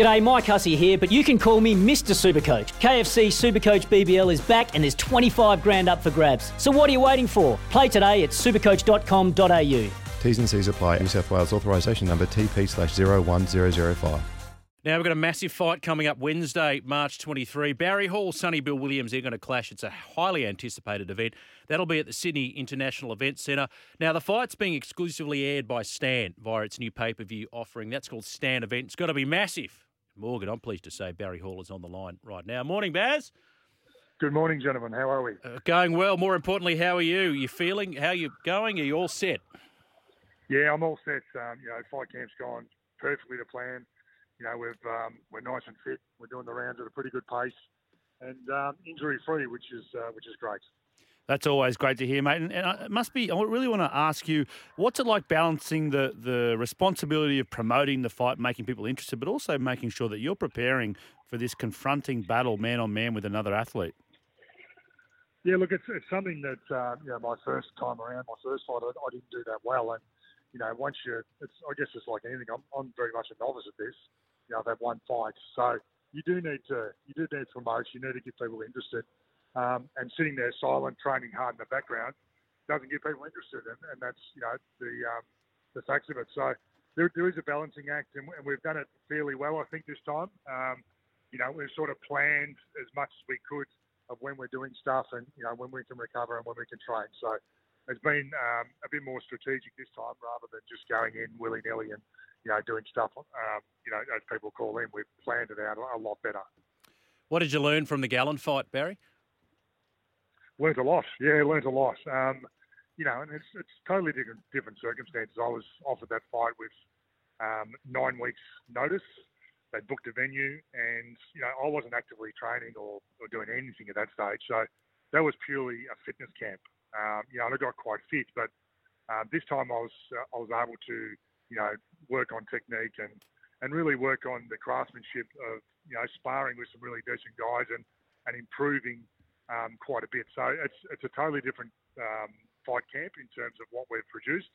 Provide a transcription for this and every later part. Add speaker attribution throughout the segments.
Speaker 1: G'day, Mike Hussey here, but you can call me Mr. Supercoach. KFC Supercoach BBL is back and there's 25 grand up for grabs. So what are you waiting for? Play today at supercoach.com.au.
Speaker 2: T's and C's apply. New South Wales authorisation number TP slash 01005.
Speaker 3: Now we've got a massive fight coming up Wednesday, March 23. Barry Hall, Sonny Bill Williams, they're going to clash. It's a highly anticipated event. That'll be at the Sydney International Event Centre. Now the fight's being exclusively aired by Stan via its new pay-per-view offering. That's called Stan Event. It's got to be massive. Morgan, I'm pleased to say Barry Hall is on the line right now. Morning, Baz.
Speaker 4: Good morning, gentlemen. How are we?
Speaker 3: Uh, going well. More importantly, how are you? You feeling? How are you going? Are you all set?
Speaker 4: Yeah, I'm all set. Um, you know, fight camp's gone perfectly to plan you know, we've um, we're nice and fit. We're doing the rounds at a pretty good pace, and um, injury free, which is uh, which is great.
Speaker 3: That's always great to hear, mate. And, and it must be. I really want to ask you, what's it like balancing the the responsibility of promoting the fight, making people interested, but also making sure that you're preparing for this confronting battle, man on man, with another athlete.
Speaker 4: Yeah, look, it's, it's something that uh, you know my first time around, my first fight, I, I didn't do that well, and you know once you, it's I guess it's like anything. I'm, I'm very much a novice at this, you know, I've had one fight. So you do need to you do need to promote. You need to get people interested. Um, and sitting there silent, training hard in the background, doesn't get people interested, and, and that's you know the um, the facts of it. So there, there is a balancing act, and, and we've done it fairly well, I think, this time. Um, you know, we've sort of planned as much as we could of when we're doing stuff, and you know when we can recover and when we can train. So it's been um, a bit more strategic this time rather than just going in willy nilly and you know, doing stuff, um, you know, as people call in. We've planned it out a lot better.
Speaker 3: What did you learn from the Gallen fight, Barry?
Speaker 4: Learned a lot. Yeah, learned a lot. Um, you know, and it's it's totally different different circumstances. I was offered that fight with um, nine weeks' notice. They booked a venue, and you know, I wasn't actively training or, or doing anything at that stage. So that was purely a fitness camp. Um, you know, and I got quite fit, but um, this time I was uh, I was able to you know, work on technique and, and really work on the craftsmanship of, you know, sparring with some really decent guys and, and improving um, quite a bit. So it's, it's a totally different um, fight camp in terms of what we've produced.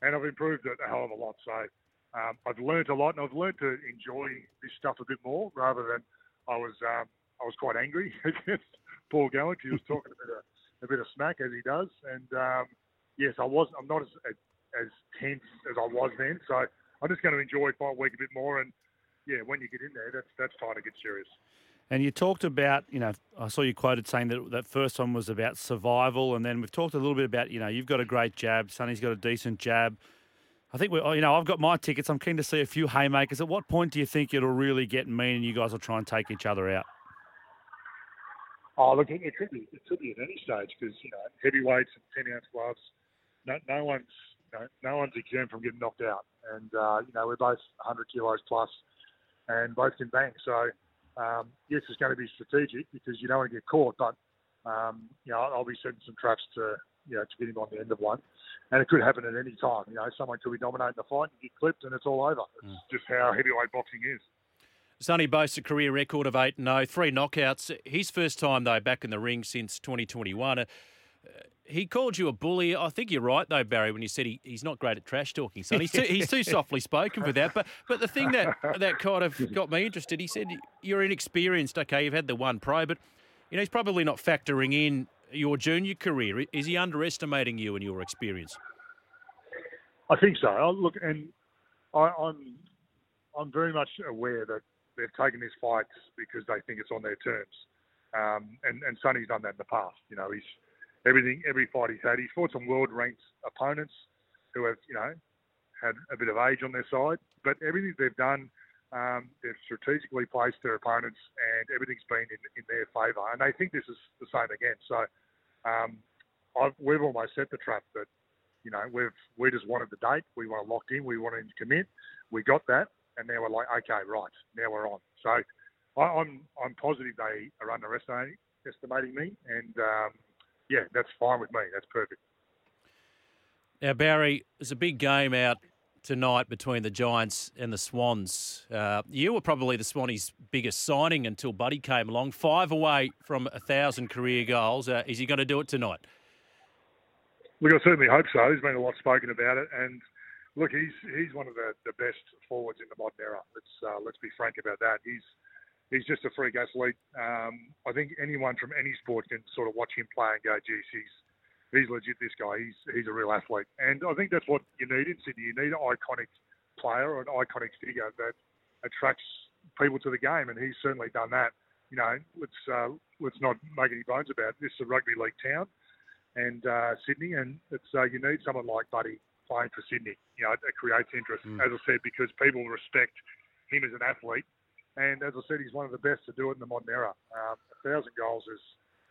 Speaker 4: And I've improved it a hell of a lot. So um, I've learned a lot and I've learned to enjoy this stuff a bit more rather than I was, um, I was quite angry against Paul Gallen. He was talking a bit of, a bit of smack as he does. And um, yes, I was, I'm not as, as tense as I was then. So I'm just going to enjoy fight week a bit more. And yeah, when you get in there, that's that's time to get serious.
Speaker 3: And you talked about, you know, I saw you quoted saying that that first one was about survival, and then we've talked a little bit about, you know, you've got a great jab, Sonny's got a decent jab. I think we're, you know, I've got my tickets. I'm keen to see a few haymakers. At what point do you think it'll really get mean, and you guys will try and take each other out?
Speaker 4: Oh, look, it, could be, it could be at any stage because you know heavyweights and ten ounce gloves. No, no one's no one's exempt from getting knocked out. And, uh, you know, we're both 100 kilos plus and both can bang. So, um, yes, it's going to be strategic because you don't want to get caught, but, um, you know, I'll be setting some traps to, you know, to get him on the end of one. And it could happen at any time. You know, someone could be dominating the fight and get clipped and it's all over. It's mm. just how heavyweight boxing is.
Speaker 3: Sonny boasts a career record of 8 0, three knockouts. His first time, though, back in the ring since 2021. Uh, he called you a bully. I think you're right though, Barry, when you said he, he's not great at trash talking. Son, he's too, he's too softly spoken for that. But but the thing that that kind of got me interested, he said you're inexperienced. Okay, you've had the one pro, but you know he's probably not factoring in your junior career. Is he underestimating you and your experience?
Speaker 4: I think so. I'll look, and I, I'm I'm very much aware that they've taken these fight because they think it's on their terms. Um, and and Sonny's done that in the past. You know, he's everything, every fight he's had. He's fought some world ranked opponents who have, you know, had a bit of age on their side. But everything they've done, um, they've strategically placed their opponents, and everything's been in, in their favour. And they think this is the same again. So um, I've, we've almost set the trap that, you know, we've we just wanted the date, we want it locked in, we wanted to commit. We got that, and now we're like, okay, right, now we're on. So I, I'm I'm positive they are underestimating estimating me, and um, yeah, that's fine with me. That's perfect.
Speaker 3: Now, Barry, there's a big game out tonight between the Giants and the Swans. Uh, you were probably the Swannies' biggest signing until Buddy came along. Five away from a thousand career goals. Uh, is he going to do it tonight?
Speaker 4: Look, I certainly hope so. There's been a lot spoken about it, and look, he's he's one of the, the best forwards in the modern era. Let's uh, let's be frank about that. He's he's just a freak athlete. Um, I think anyone from any sport can sort of watch him play and go, geez, he's he's legit. This guy, he's he's a real athlete, and I think that's what you need in Sydney. You need an iconic player or an iconic figure that attracts people to the game, and he's certainly done that. You know, let's uh, let's not make any bones about it. This is a rugby league town, and uh, Sydney, and it's uh, you need someone like Buddy playing for Sydney. You know, it creates interest, mm. as I said, because people respect him as an athlete. And as I said, he's one of the best to do it in the modern era. Um, a thousand goals is,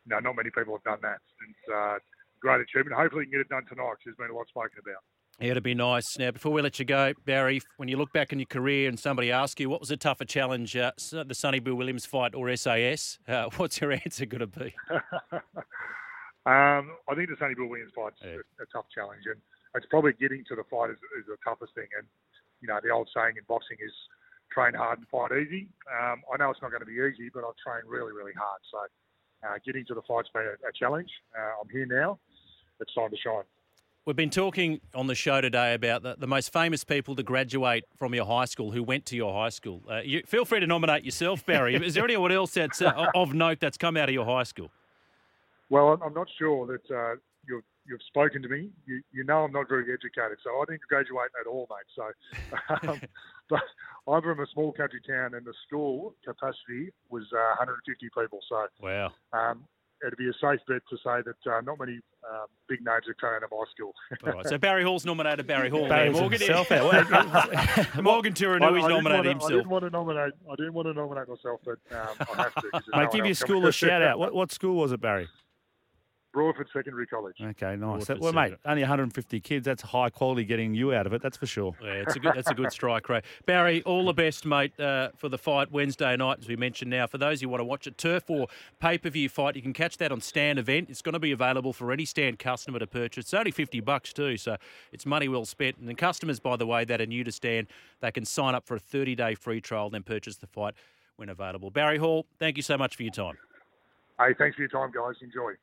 Speaker 4: you know, not many people have done that. It's uh, great achievement. Hopefully, he can get it done tonight. There's been a lot spoken about.
Speaker 3: Yeah, it'd be nice. Now, before we let you go, Barry, when you look back in your career and somebody asks you what was a tougher challenge, uh, the Sonny Bill Williams fight or SAS, uh, what's your answer going to be?
Speaker 4: um, I think the Sonny Bill Williams fight's yeah. a, a, tough challenge, and it's probably getting to the fight is, is, the toughest thing. And you know, the old saying in boxing is train hard and fight easy. Um, I know it's not going to be easy, but I've trained really, really hard. So uh, getting to the fight's been a, a challenge. Uh, I'm here now. It's time to shine.
Speaker 3: We've been talking on the show today about the, the, most famous people to graduate from your high school who went to your high school. Uh, you, feel free to nominate yourself, Barry. Is there anyone else that's uh, of note that's come out of your high school?
Speaker 4: Well, I'm not sure that uh, you've, you've spoken to me. You, you know I'm not very educated, so I didn't graduate at all, mate. So, um, but I'm from a small country town, and the school capacity was 150 people. So,
Speaker 3: wow.
Speaker 4: Um, it'd be a safe bet to say that uh, not many uh, big names are coming out of my school.
Speaker 3: All right, so Barry Hall's nominated Barry Hall.
Speaker 5: Barry
Speaker 3: Morgan
Speaker 5: himself
Speaker 3: Morgan Turinui's nominated
Speaker 4: himself. I didn't want to nominate. I didn't want to nominate myself, but um, I have to.
Speaker 5: Mate, give your school a shout out. What, what school was it, Barry?
Speaker 4: Broadford Secondary College.
Speaker 5: Okay, nice. That, well, mate, only 150 kids. That's high quality getting you out of it. That's for sure.
Speaker 3: Yeah, it's a good. That's a good strike rate. Barry, all the best, mate, uh, for the fight Wednesday night, as we mentioned. Now, for those who want to watch a turf or pay per view fight, you can catch that on Stan Event. It's going to be available for any Stan customer to purchase. It's only 50 bucks too, so it's money well spent. And the customers, by the way, that are new to Stan, they can sign up for a 30 day free trial, then purchase the fight when available. Barry Hall, thank you so much for your time.
Speaker 4: Hey, thanks for your time, guys. Enjoy.